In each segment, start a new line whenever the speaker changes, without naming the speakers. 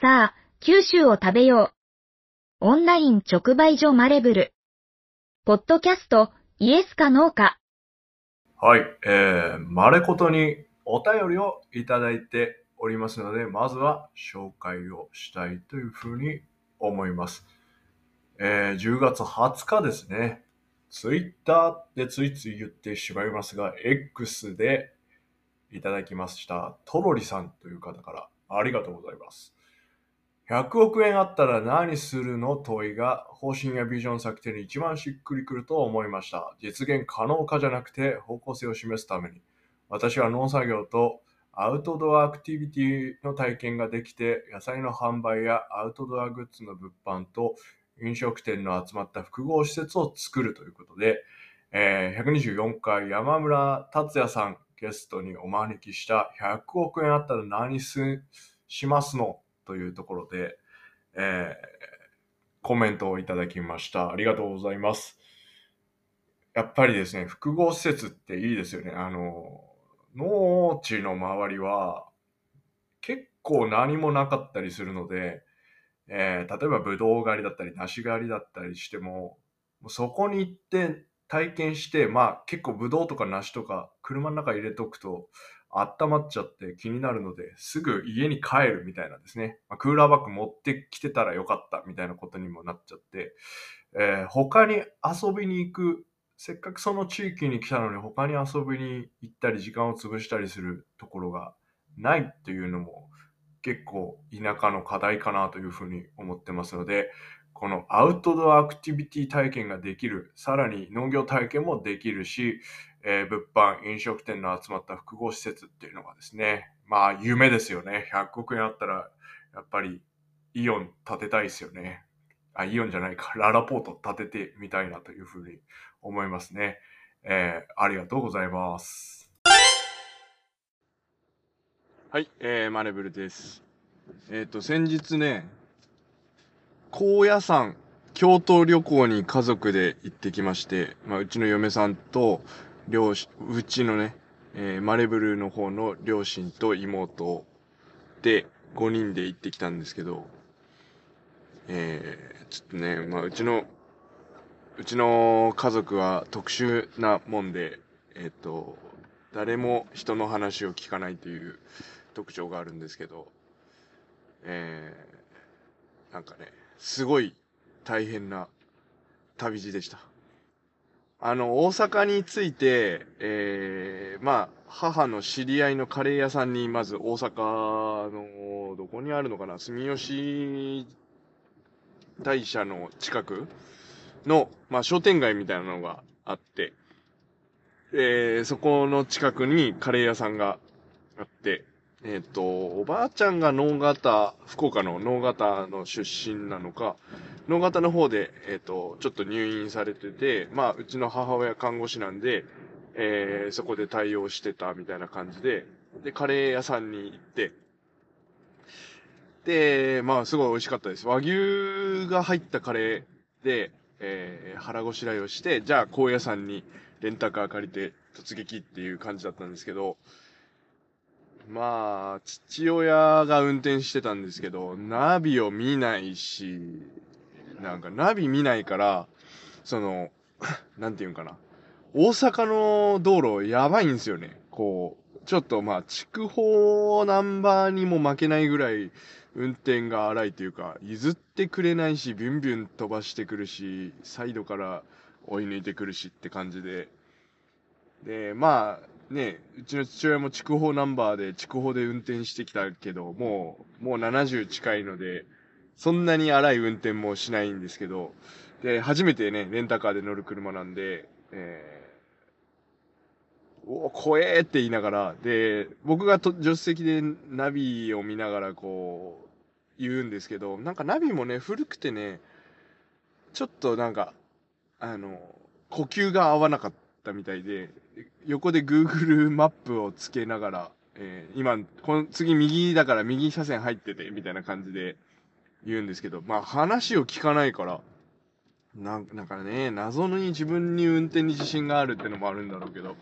さあ、九州を食べよう。オンライン直売所マレブル。ポッドキャスト、イエスかノーか。
はい、えー、まれことにお便りをいただいておりますので、まずは紹介をしたいというふうに思います。えー、10月20日ですね。ツイッターでついつい言ってしまいますが、X でいただきました。トロリさんという方からありがとうございます。100億円あったら何するの？問いが方針やビジョン策定に一番しっくりくると思いました。実現可能かじゃなくて方向性を示すために。私は農作業とアウトドアアクティビティの体験ができて、野菜の販売やアウトドアグッズの物販と飲食店の集まった複合施設を作るということで、えー124回山村達也さんゲストにお招きした100億円あったら何すしますの？というところで、えーコメントをいただきました。ありがとうございます。やっぱりですね、複合施設っていいですよね。あの、農地の周りは結構何もなかったりするので、えー例えばブドウ狩りだったり梨狩りだったりしても、もうそこに行って体験して、まあ結構ブドウとか梨とか車の中入れとくと温まっちゃって気になるので、すぐ家に帰るみたいなですね。まあ、クーラーバッグ持ってきてたらよかったみたいなことにもなっちゃって、えー他に遊びに行く、せっかくその地域に来たのに他に遊びに行ったり時間を潰したりするところがないっていうのも結構田舎の課題かなというふうに思ってますので、このアウトドアアクティビティ体験ができる、さらに農業体験もできるし、えー物販、飲食店の集まった複合施設っていうのがですね、まあ夢ですよね。100億円あったら、やっぱりイオン建てたいですよね。あ、イオンじゃないか、ララポート建ててみたいなというふうに思いますね。えーありがとうございます。
はい、えー、マネブルです。えっ、と、先日ね、高野山、京都旅行に家族で行ってきまして、まあ、うちの嫁さんと、両親、うちのね、えーマレブルの方の両親と妹で、5人で行ってきたんですけど、えー、ちょっとね、まあ、うちの、うちの家族は特殊なもんで、えっ、と、誰も人の話を聞かないという特徴があるんですけど、えー、なんかね、すごい大変な旅路でした。あの、大阪に着いて、えー、まあ、母の知り合いのカレー屋さんに、まず大阪の、どこにあるのかな、住吉大社の近くの、まあ、商店街みたいなのがあって、えー、そこの近くにカレー屋さんがあって、えっ、と、おばあちゃんが能形、福岡の能形の出身なのか、能形の方で、えっ、と、ちょっと入院されてて、まあ、うちの母親看護師なんで、えーそこで対応してたみたいな感じで、で、カレー屋さんに行って、で、まあ、すごい美味しかったです。和牛が入ったカレーで、えー腹ごしらえをして、じゃあ、高野山にレンタカー借りて突撃っていう感じだったんですけど、まあ、父親が運転してたんですけど、ナビを見ないし、なんかナビ見ないから、その、なんていうんかな。大阪の道路やばいんですよね。こう、ちょっとまあ、筑豊ナンバーにも負けないぐらい運転が荒いというか、譲ってくれないし、ビュンビュン飛ばしてくるし、サイドから追い抜いてくるしって感じで。で、まあ、ね、うちの父親も筑豊ナンバーで筑豊で運転してきたけど、もう、もう70近いので、そんなに荒い運転もしないんですけど、で、初めてね、レンタカーで乗る車なんで、えー、お怖えって言いながら、で、僕がと助手席でナビを見ながらこう、言うんですけど、なんかナビもね、古くてね、ちょっとなんか、あの、呼吸が合わなかったみたいで、横で Google マップをつけながら、えー今、この次右だから右車線入ってて、みたいな感じで言うんですけど、まあ話を聞かないから、なんなんかね、謎に自分に運転に自信があるってのもあるんだろうけど、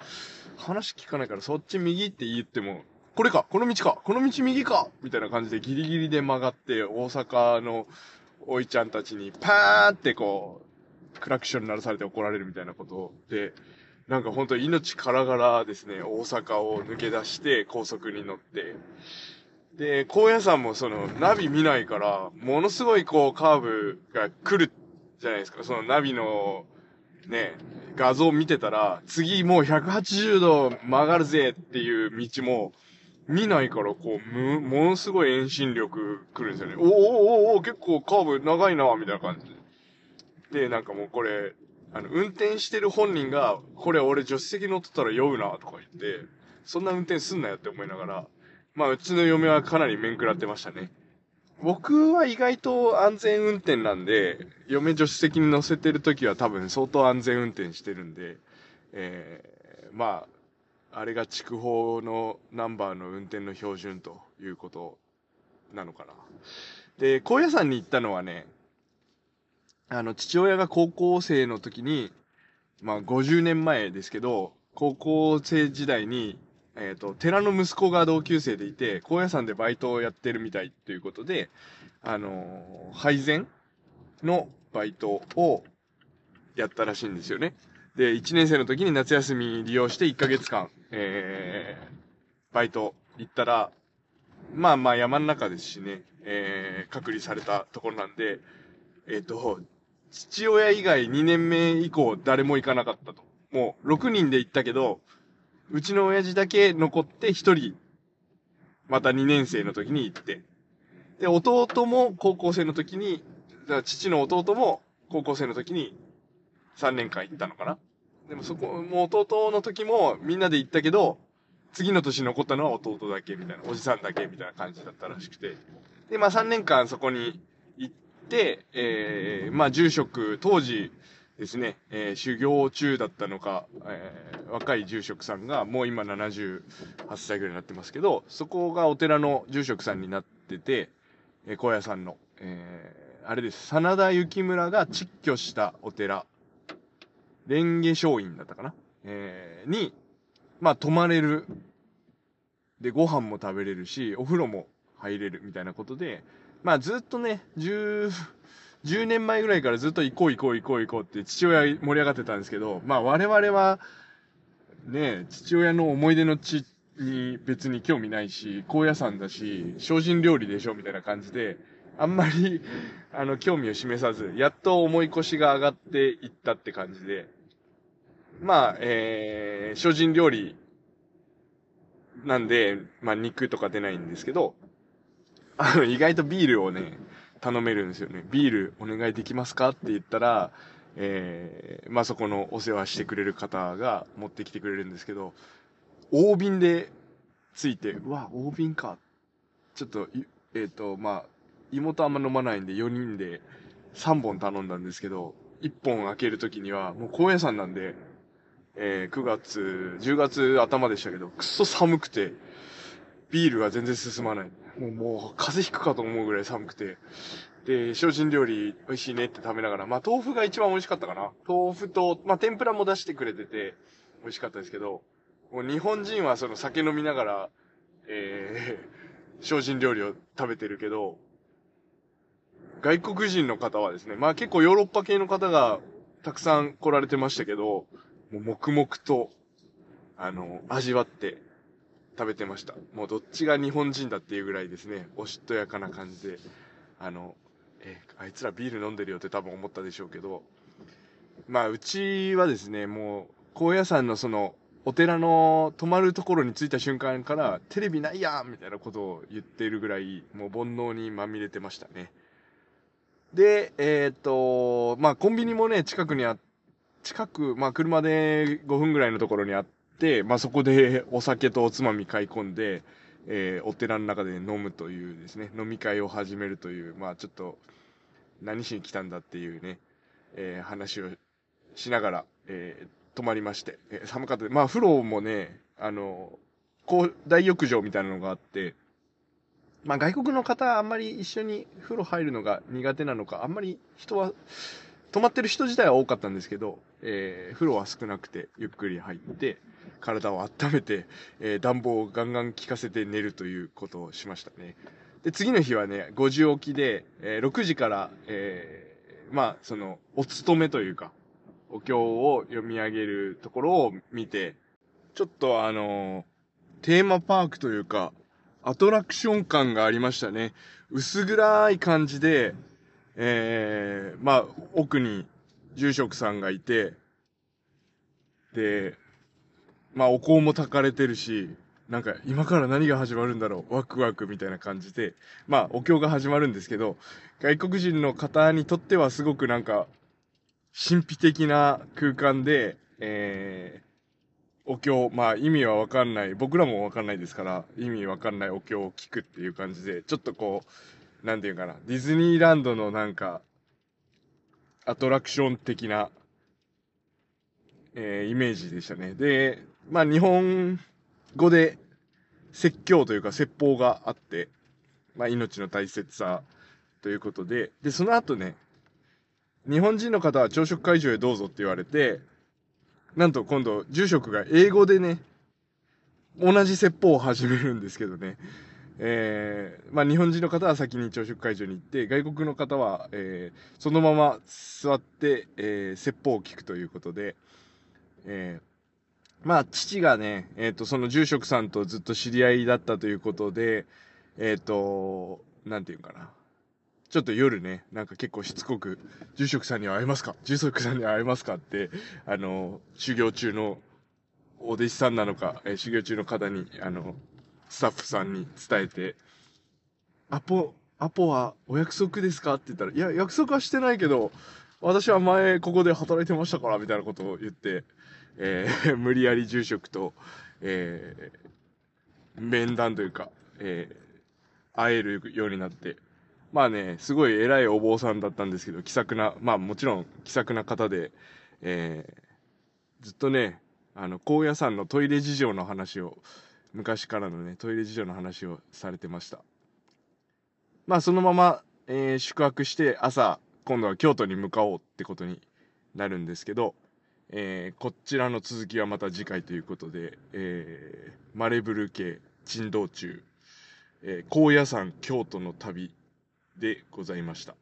話聞かないからそっち右って言ってもこれかこの道かこの道右かみたいな感じでギリギリで曲がって、大阪のおいちゃんたちにパーってこう、クラクション鳴らされて怒られるみたいなことで、なんか本当命からがらですね、大阪を抜け出して高速に乗って、で、高野山もそのナビ見ないから、ものすごいこうカーブが来るじゃないですか。そのナビのね、画像見てたら、次もう180度曲がるぜっていう道も見ないから、こう、む、ものすごい遠心力来るんですよね。おーおーおお結構カーブ長いな、みたいな感じで。で、なんかもうこれ、あの、運転してる本人が、これ俺助手席乗ってたら酔うな、とか言って、そんな運転すんなよって思いながら、まあ、うちの嫁はかなり面食らってましたね。僕は意外と安全運転なんで、嫁助手席に乗せてる時は多分相当安全運転してるんで、えー、まあ、あれが筑豊のナンバーの運転の標準ということなのかな。で、高野山に行ったのはね、あの、父親が高校生の時に、まあ50年前ですけど、高校生時代に、えっ、と、寺の息子が同級生でいて、高野山でバイトをやってるみたいということで、あのー配膳のバイトをやったらしいんですよね。で、1年生の時に夏休み利用して1ヶ月間、えー、バイト行ったら、まあまあ山の中ですしね、えー、隔離されたところなんで、えっ、と、父親以外2年目以降誰も行かなかったと。もう6人で行ったけど、うちの親父だけ残って1人、また2年生の時に行って。で、弟も高校生の時に、父の弟も高校生の時に3年間行ったのかな。でもそこ、もう弟の時もみんなで行ったけど、次の年残ったのは弟だけみたいな、おじさんだけみたいな感じだったらしくて。で、まあ3年間そこに行っ、えー、まあ住職、当時ですね、えー修行中だったのか、えー若い住職さんが、もう今78歳ぐらいになってますけど、そこがお寺の住職さんになってて、えー高野山の、えーあれです、真田幸村が窒居したお寺、蓮華松院だったかな？えーに、まあ泊まれる。で、ご飯も食べれるし、お風呂も入れるみたいなことで、まあずっとね、10、10年前ぐらいからずっと行こう行こう行こう行こうって父親盛り上がってたんですけど、まあ我々は、ね、父親の思い出の地に別に興味ないし、高野山だし、精進料理でしょみたいな感じで、あんまり、あの、興味を示さず、やっと重い腰が上がっていったって感じで、まあ、えー、精進料理なんで、まあ肉とか出ないんですけど、あの、意外とビールをね、頼めるんですよね。ビールお願いできますかって言ったら、えー、まあそこのお世話してくれる方が持ってきてくれるんですけど、大瓶でついて、うわ、大瓶か。ちょっと、えっ、と、まあ、妹あんま飲まないんで4人で3本頼んだんですけど、1本開けるときには、もう高野山なんで、えー、9月、10月頭でしたけど、くっそ寒くて、ビールが全然進まない。もう、もう、風邪ひくかと思うぐらい寒くて。で、精進料理美味しいねって食べながら、まあ豆腐が一番美味しかったかな。豆腐と、まあ天ぷらも出してくれてて、美味しかったですけど、もう日本人はその酒飲みながら、えー、精進料理を食べてるけど、外国人の方はですね、まあ結構ヨーロッパ系の方がたくさん来られてましたけど、もう黙々と、あの、味わって食べてました。もうどっちが日本人だっていうぐらいですね、おしとやかな感じで、あの、え、あいつらビール飲んでるよって多分思ったでしょうけど、まあうちはですね、もう、高野山のその、お寺の泊まるところに着いた瞬間から、テレビないやんみたいなことを言ってるぐらい、もう煩悩にまみれてましたね。で、えっ、と、まあコンビニもね、近くにあ、近く、まあ車で5分ぐらいのところにあって、まあそこでお酒とおつまみ買い込んで、えーお寺の中で飲むというですね、飲み会を始めるという、まあちょっと、何しに来たんだっていうね、えー話をしながら、えー泊まりまして、えー寒かった。で、まあ風呂もね、あの、こう、大浴場みたいなのがあって、まあ外国の方あんまり一緒に風呂入るのが苦手なのか、あんまり人は、泊まってる人自体は多かったんですけど、えー風呂は少なくてゆっくり入って、体を温めて、えー、暖房をガンガン効かせて寝るということをしましたね。で、次の日はね、5時起きで、えー、6時から、えー、まあ、その、お勤めというか、お経を読み上げるところを見て、ちょっとあのテーマパークというか、アトラクション感がありましたね。薄暗い感じで、えー、まあ、奥に住職さんがいて、で、まあ、お香も炊かれてるし、なんか今から何が始まるんだろう、ワクワクみたいな感じで、まあ、お経が始まるんですけど、外国人の方にとってはすごくなんか、神秘的な空間で、えー、お経、まあ意味はわかんない、僕らもわかんないですから、意味わかんないお経を聞くっていう感じで、ちょっとこう、なんていうかな、ディズニーランドのなんか、アトラクション的な、えー、イメージでしたね。で、まあ日本語で説教というか説法があって、まあ命の大切さということで、で、その後ね、日本人の方は朝食会場へどうぞって言われて、なんと今度、住職が英語でね、同じ説法を始めるんですけどね。えー、まあ日本人の方は先に朝食会場に行って、外国の方は、えー、そのまま座って、えー、説法を聞くということで、えー、まあ父がね、えっ、ー、と、その住職さんとずっと知り合いだったということで、えっ、ー、と、なんていうかな。ちょっと夜ね、なんか結構しつこく、住職さんには会えますか？住職さんには会えますかって、あの、修行中のお弟子さんなのか、え修行中の方に、あの、スタッフさんに伝えて、アポ、アポはお約束ですか？って言ったら、いや、約束はしてないけど、私は前ここで働いてましたから、みたいなことを言って、えー、無理やり住職と、えー、面談というか、えー、会えるようになって、まあね、すごい偉いお坊さんだったんですけど、気さくな、まあもちろん気さくな方で、えー、ずっとね、あの、高野山のトイレ事情の話を、昔からのね、トイレ事情の話をされてました。まあそのまま、えー、宿泊して朝、今度は京都に向かおうってことになるんですけど、えー、こちらの続きはまた次回ということで、えー、マレブル系珍道中、えー、高野山京都の旅でございました。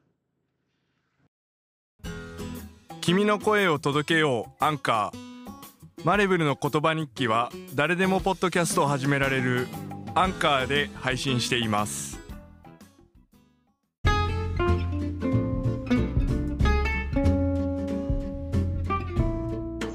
君の声を届けようアンカー。マレブルの言葉日記は誰でもポッドキャストを始められるアンカーで配信しています。